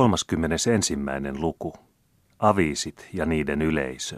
31. luku. Aviisit ja niiden yleisö.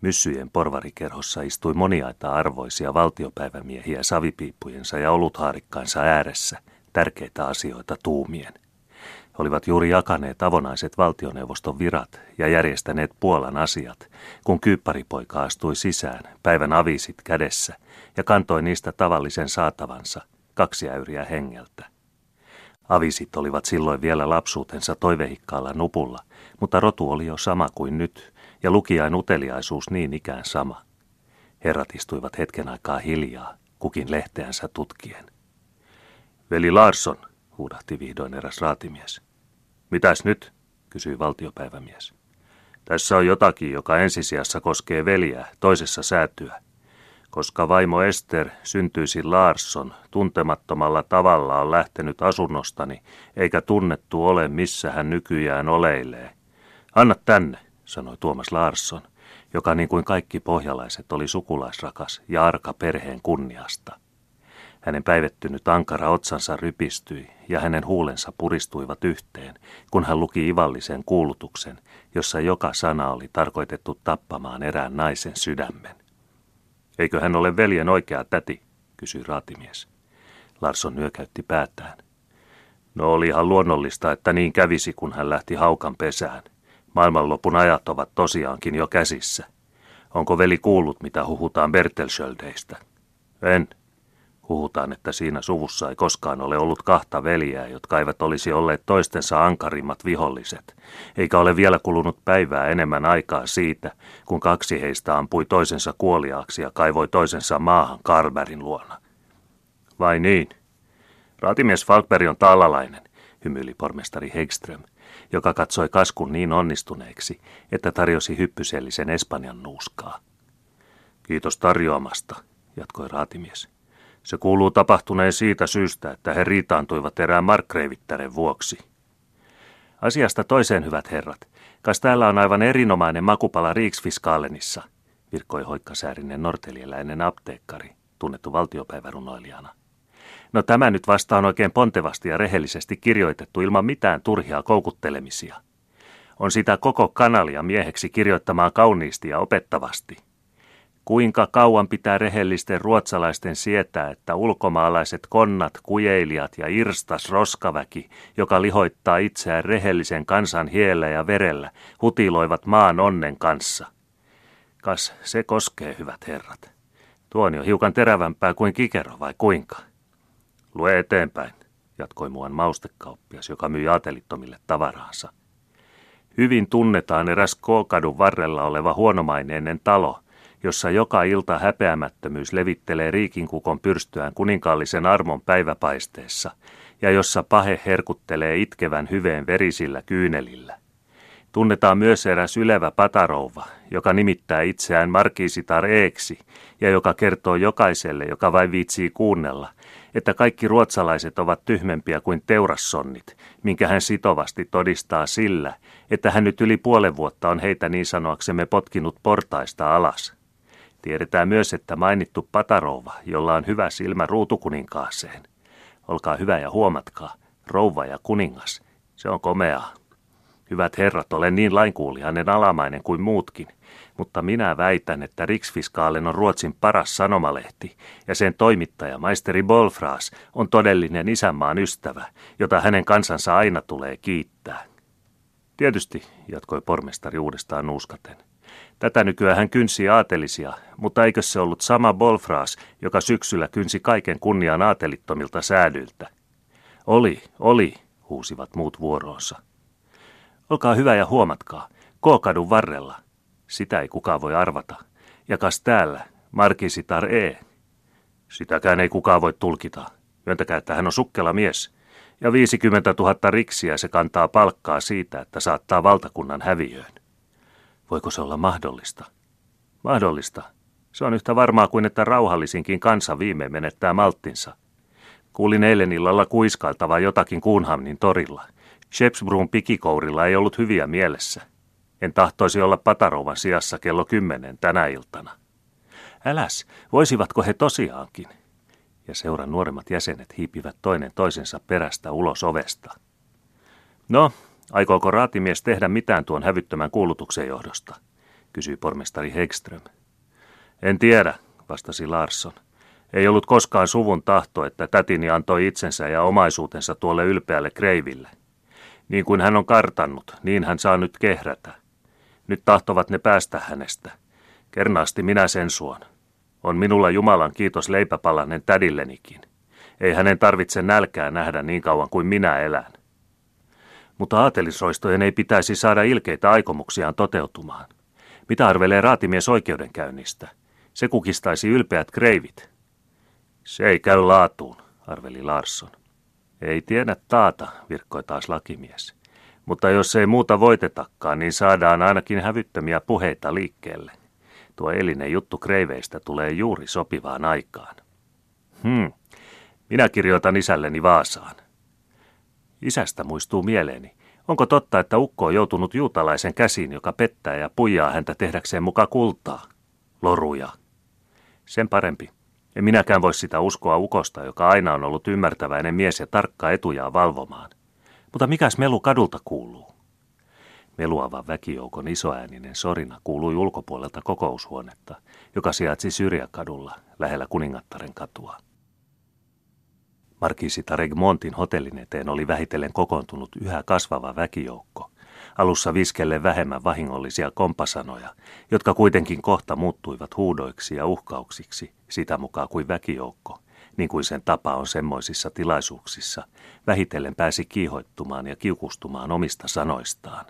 Myssyjen porvarikerhossa istui moniaita arvoisia valtiopäivämiehiä savipiippujensa ja oluthaarikkaansa ääressä, tärkeitä asioita tuumien. He olivat juuri jakaneet avonaiset valtioneuvoston virat ja järjestäneet Puolan asiat, kun kyypparipoika astui sisään, päivän aviisit kädessä, ja kantoi niistä tavallisen saatavansa, kaksi äyriä hengeltä. Avisit olivat silloin vielä lapsuutensa toivehikkaalla nupulla, mutta rotu oli jo sama kuin nyt, ja lukijain uteliaisuus niin ikään sama. Herrat istuivat hetken aikaa hiljaa, kukin lehteänsä tutkien. Veli Larsson, huudahti vihdoin eräs raatimies. Mitäs nyt? kysyi valtiopäivämies. Tässä on jotakin, joka ensisijassa koskee veljää, toisessa säätyä koska vaimo Ester syntyisi Larsson tuntemattomalla tavalla on lähtenyt asunnostani, eikä tunnettu ole, missä hän nykyään oleilee. Anna tänne, sanoi Tuomas Larsson, joka niin kuin kaikki pohjalaiset oli sukulaisrakas ja arka perheen kunniasta. Hänen päivettynyt ankara otsansa rypistyi ja hänen huulensa puristuivat yhteen, kun hän luki ivallisen kuulutuksen, jossa joka sana oli tarkoitettu tappamaan erään naisen sydämen. Eikö hän ole veljen oikea täti, kysyi raatimies. Larsson nyökäytti päätään. No olihan luonnollista, että niin kävisi, kun hän lähti haukan pesään. Maailmanlopun ajat ovat tosiaankin jo käsissä. Onko veli kuullut, mitä huhutaan Bertelschöldeistä? En, Huhutaan, että siinä suvussa ei koskaan ole ollut kahta veljeä, jotka eivät olisi olleet toistensa ankarimmat viholliset, eikä ole vielä kulunut päivää enemmän aikaa siitä, kun kaksi heistä ampui toisensa kuoliaaksi ja kaivoi toisensa maahan Karberin luona. Vai niin? Raatimies Falkberg on taalalainen, hymyili pormestari Hegström, joka katsoi kaskun niin onnistuneeksi, että tarjosi hyppysellisen Espanjan nuuskaa. Kiitos tarjoamasta, jatkoi raatimies. Se kuuluu tapahtuneen siitä syystä, että he riitaantuivat erään markkreivittären vuoksi. Asiasta toiseen, hyvät herrat. Kas täällä on aivan erinomainen makupala Riksfiskaalenissa, virkkoi hoikkasäärinen nortelieläinen apteekkari, tunnettu valtiopäivärunoilijana. No tämä nyt vasta on oikein pontevasti ja rehellisesti kirjoitettu ilman mitään turhia koukuttelemisia. On sitä koko kanalia mieheksi kirjoittamaan kauniisti ja opettavasti – Kuinka kauan pitää rehellisten ruotsalaisten sietää, että ulkomaalaiset konnat, kujeilijat ja irstas roskaväki, joka lihoittaa itseään rehellisen kansan hiellä ja verellä, hutiloivat maan onnen kanssa? Kas se koskee, hyvät herrat. Tuo on hiukan terävämpää kuin kikero, vai kuinka? Lue eteenpäin, jatkoi muuan maustekauppias, joka myi aatelittomille tavaraansa. Hyvin tunnetaan eräs K-kadun varrella oleva huonomaineinen talo – jossa joka ilta häpeämättömyys levittelee riikinkukon pyrstyään kuninkaallisen armon päiväpaisteessa, ja jossa pahe herkuttelee itkevän hyveen verisillä kyynelillä. Tunnetaan myös eräs ylevä patarouva, joka nimittää itseään Markiisitar Eeksi ja joka kertoo jokaiselle, joka vain viitsii kuunnella, että kaikki ruotsalaiset ovat tyhmempiä kuin teurassonnit, minkä hän sitovasti todistaa sillä, että hän nyt yli puolen vuotta on heitä niin sanoaksemme potkinut portaista alas. Tiedetään myös, että mainittu Patarouva, jolla on hyvä silmä ruutukuninkaaseen. Olkaa hyvä ja huomatkaa, rouva ja kuningas, se on komeaa. Hyvät herrat, olen niin lainkuulijainen alamainen kuin muutkin, mutta minä väitän, että Riksfiskaalen on Ruotsin paras sanomalehti, ja sen toimittaja, maisteri Bolfras, on todellinen isänmaan ystävä, jota hänen kansansa aina tulee kiittää. Tietysti, jatkoi pormestari uudestaan nuuskaten. Tätä nykyään hän kynsi aatelisia, mutta eikö se ollut sama Bolfras, joka syksyllä kynsi kaiken kunnian aatelittomilta säädyiltä? Oli, oli, huusivat muut vuoroonsa. Olkaa hyvä ja huomatkaa, Kookadun varrella. Sitä ei kukaan voi arvata. Ja kas täällä, Markisitar E. Sitäkään ei kukaan voi tulkita. Myöntäkää, että hän on sukkela mies. Ja 50 000 riksiä se kantaa palkkaa siitä, että saattaa valtakunnan häviöön. Voiko se olla mahdollista? Mahdollista. Se on yhtä varmaa kuin että rauhallisinkin kansa viime menettää malttinsa. Kuulin eilen illalla kuiskailtava jotakin Kuunhamnin torilla. Shepsbrun pikikourilla ei ollut hyviä mielessä. En tahtoisi olla Patarovan sijassa kello kymmenen tänä iltana. Äläs, voisivatko he tosiaankin? Ja seuran nuoremmat jäsenet hiipivät toinen toisensa perästä ulos ovesta. No, aikooko raatimies tehdä mitään tuon hävyttömän kuulutuksen johdosta? kysyi pormestari Hegström. En tiedä, vastasi Larsson. Ei ollut koskaan suvun tahto, että tätini antoi itsensä ja omaisuutensa tuolle ylpeälle kreiville. Niin kuin hän on kartannut, niin hän saa nyt kehrätä. Nyt tahtovat ne päästä hänestä. Kernaasti minä sen suon. On minulla Jumalan kiitos leipäpalanen tädillenikin. Ei hänen tarvitse nälkää nähdä niin kauan kuin minä elän. Mutta aatelisroistojen ei pitäisi saada ilkeitä aikomuksiaan toteutumaan. Mitä arvelee raatimies oikeudenkäynnistä? Se kukistaisi ylpeät kreivit. Se ei käy laatuun, arveli Larsson. Ei tiedä taata, virkkoi taas lakimies. Mutta jos ei muuta voitetakaan, niin saadaan ainakin hävyttömiä puheita liikkeelle. Tuo elinen juttu kreiveistä tulee juuri sopivaan aikaan. Hmm, minä kirjoitan isälleni Vaasaan. Isästä muistuu mieleeni. Onko totta, että ukko on joutunut juutalaisen käsiin, joka pettää ja puijaa häntä tehdäkseen muka kultaa? Loruja. Sen parempi. En minäkään voi sitä uskoa ukosta, joka aina on ollut ymmärtäväinen mies ja tarkka etujaa valvomaan. Mutta mikäs melu kadulta kuuluu? Meluavan väkijoukon isoääninen sorina kuului ulkopuolelta kokoushuonetta, joka sijaitsi Syrjäkadulla, lähellä Kuningattaren katua. Markiisita Regmontin hotellin eteen oli vähitellen kokoontunut yhä kasvava väkijoukko, alussa viskelle vähemmän vahingollisia kompasanoja, jotka kuitenkin kohta muuttuivat huudoiksi ja uhkauksiksi, sitä mukaan kuin väkijoukko, niin kuin sen tapa on semmoisissa tilaisuuksissa, vähitellen pääsi kiihoittumaan ja kiukustumaan omista sanoistaan.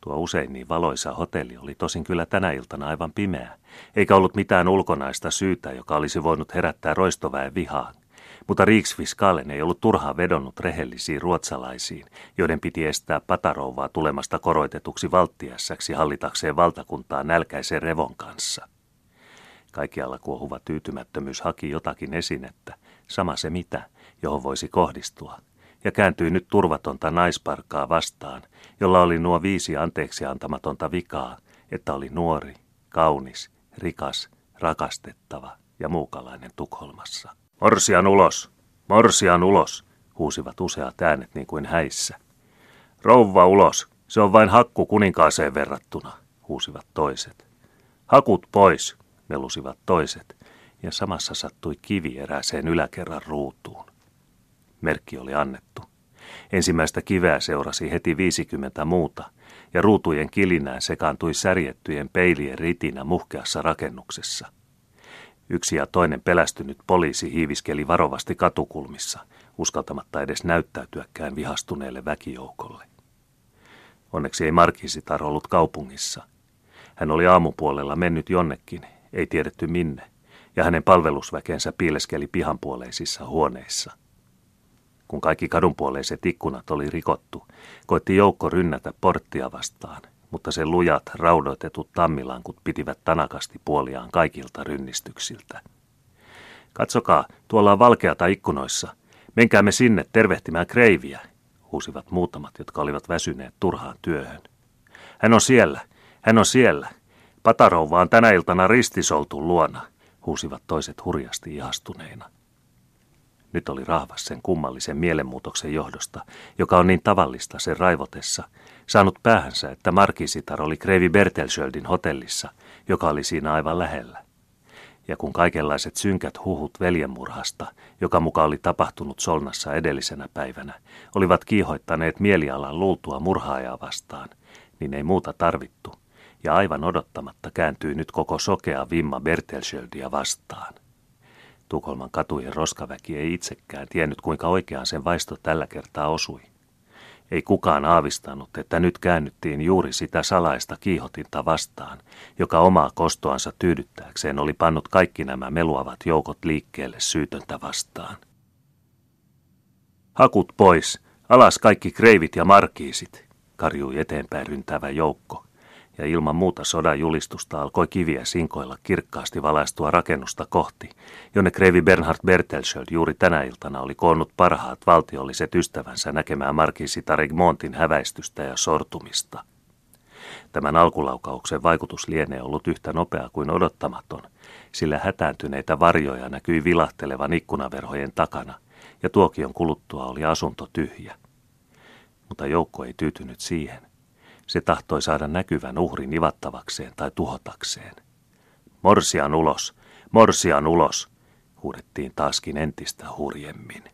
Tuo usein niin valoisa hotelli oli tosin kyllä tänä iltana aivan pimeä, eikä ollut mitään ulkonaista syytä, joka olisi voinut herättää roistoväen vihaan. Mutta Riksfiskalen ei ollut turhaan vedonnut rehellisiin ruotsalaisiin, joiden piti estää patarouvaa tulemasta koroitetuksi valttiässäksi hallitakseen valtakuntaa nälkäisen revon kanssa. Kaikkialla kuohuva tyytymättömyys haki jotakin esinettä, sama se mitä, johon voisi kohdistua, ja kääntyi nyt turvatonta naisparkkaa vastaan, jolla oli nuo viisi anteeksi antamatonta vikaa, että oli nuori, kaunis, rikas, rakastettava ja muukalainen Tukholmassa. Morsian ulos! Morsian ulos! huusivat useat äänet niin kuin häissä. Rouva ulos! Se on vain hakku kuninkaaseen verrattuna, huusivat toiset. Hakut pois, melusivat toiset, ja samassa sattui kivi erääseen yläkerran ruutuun. Merkki oli annettu. Ensimmäistä kiveä seurasi heti 50 muuta, ja ruutujen kilinään sekaantui särjettyjen peilien ritinä muhkeassa rakennuksessa – Yksi ja toinen pelästynyt poliisi hiiviskeli varovasti katukulmissa, uskaltamatta edes näyttäytyäkään vihastuneelle väkijoukolle. Onneksi ei Markisitar ollut kaupungissa. Hän oli aamupuolella mennyt jonnekin, ei tiedetty minne, ja hänen palvelusväkensä piileskeli pihanpuoleisissa huoneissa. Kun kaikki kadunpuoleiset ikkunat oli rikottu, koitti joukko rynnätä porttia vastaan, mutta sen lujat, raudoitetut tammilankut pitivät tanakasti puoliaan kaikilta rynnistyksiltä. Katsokaa, tuolla on valkeata ikkunoissa. Menkäämme sinne tervehtimään kreiviä, huusivat muutamat, jotka olivat väsyneet turhaan työhön. Hän on siellä, hän on siellä. Patarouva on tänä iltana ristisoltu luona, huusivat toiset hurjasti ihastuneina. Nyt oli rahvas sen kummallisen mielenmuutoksen johdosta, joka on niin tavallista sen raivotessa, saanut päähänsä, että Markisitar oli Kreivi Bertelschöldin hotellissa, joka oli siinä aivan lähellä. Ja kun kaikenlaiset synkät huhut veljenmurhasta, joka muka oli tapahtunut Solnassa edellisenä päivänä, olivat kiihoittaneet mielialan luultua murhaajaa vastaan, niin ei muuta tarvittu, ja aivan odottamatta kääntyi nyt koko sokea vimma Bertelschöldia vastaan. Tukholman katujen roskaväki ei itsekään tiennyt, kuinka oikeaan sen vaisto tällä kertaa osui. Ei kukaan aavistanut, että nyt käännyttiin juuri sitä salaista kiihotinta vastaan, joka omaa kostoansa tyydyttääkseen oli pannut kaikki nämä meluavat joukot liikkeelle syytöntä vastaan. Hakut pois, alas kaikki kreivit ja markiisit, karjui eteenpäin ryntävä joukko, ja ilman muuta sodan julistusta alkoi kiviä sinkoilla kirkkaasti valaistua rakennusta kohti, jonne kreivi Bernhard Bertelsköld juuri tänä iltana oli koonnut parhaat valtiolliset ystävänsä näkemään markiisi Tarik Montin häväistystä ja sortumista. Tämän alkulaukauksen vaikutus lienee ollut yhtä nopea kuin odottamaton, sillä hätääntyneitä varjoja näkyi vilahtelevan ikkunaverhojen takana, ja tuokion kuluttua oli asunto tyhjä. Mutta joukko ei tyytynyt siihen. Se tahtoi saada näkyvän uhrin ivattavakseen tai tuhotakseen. Morsian ulos, morsian ulos, huudettiin taaskin entistä hurjemmin.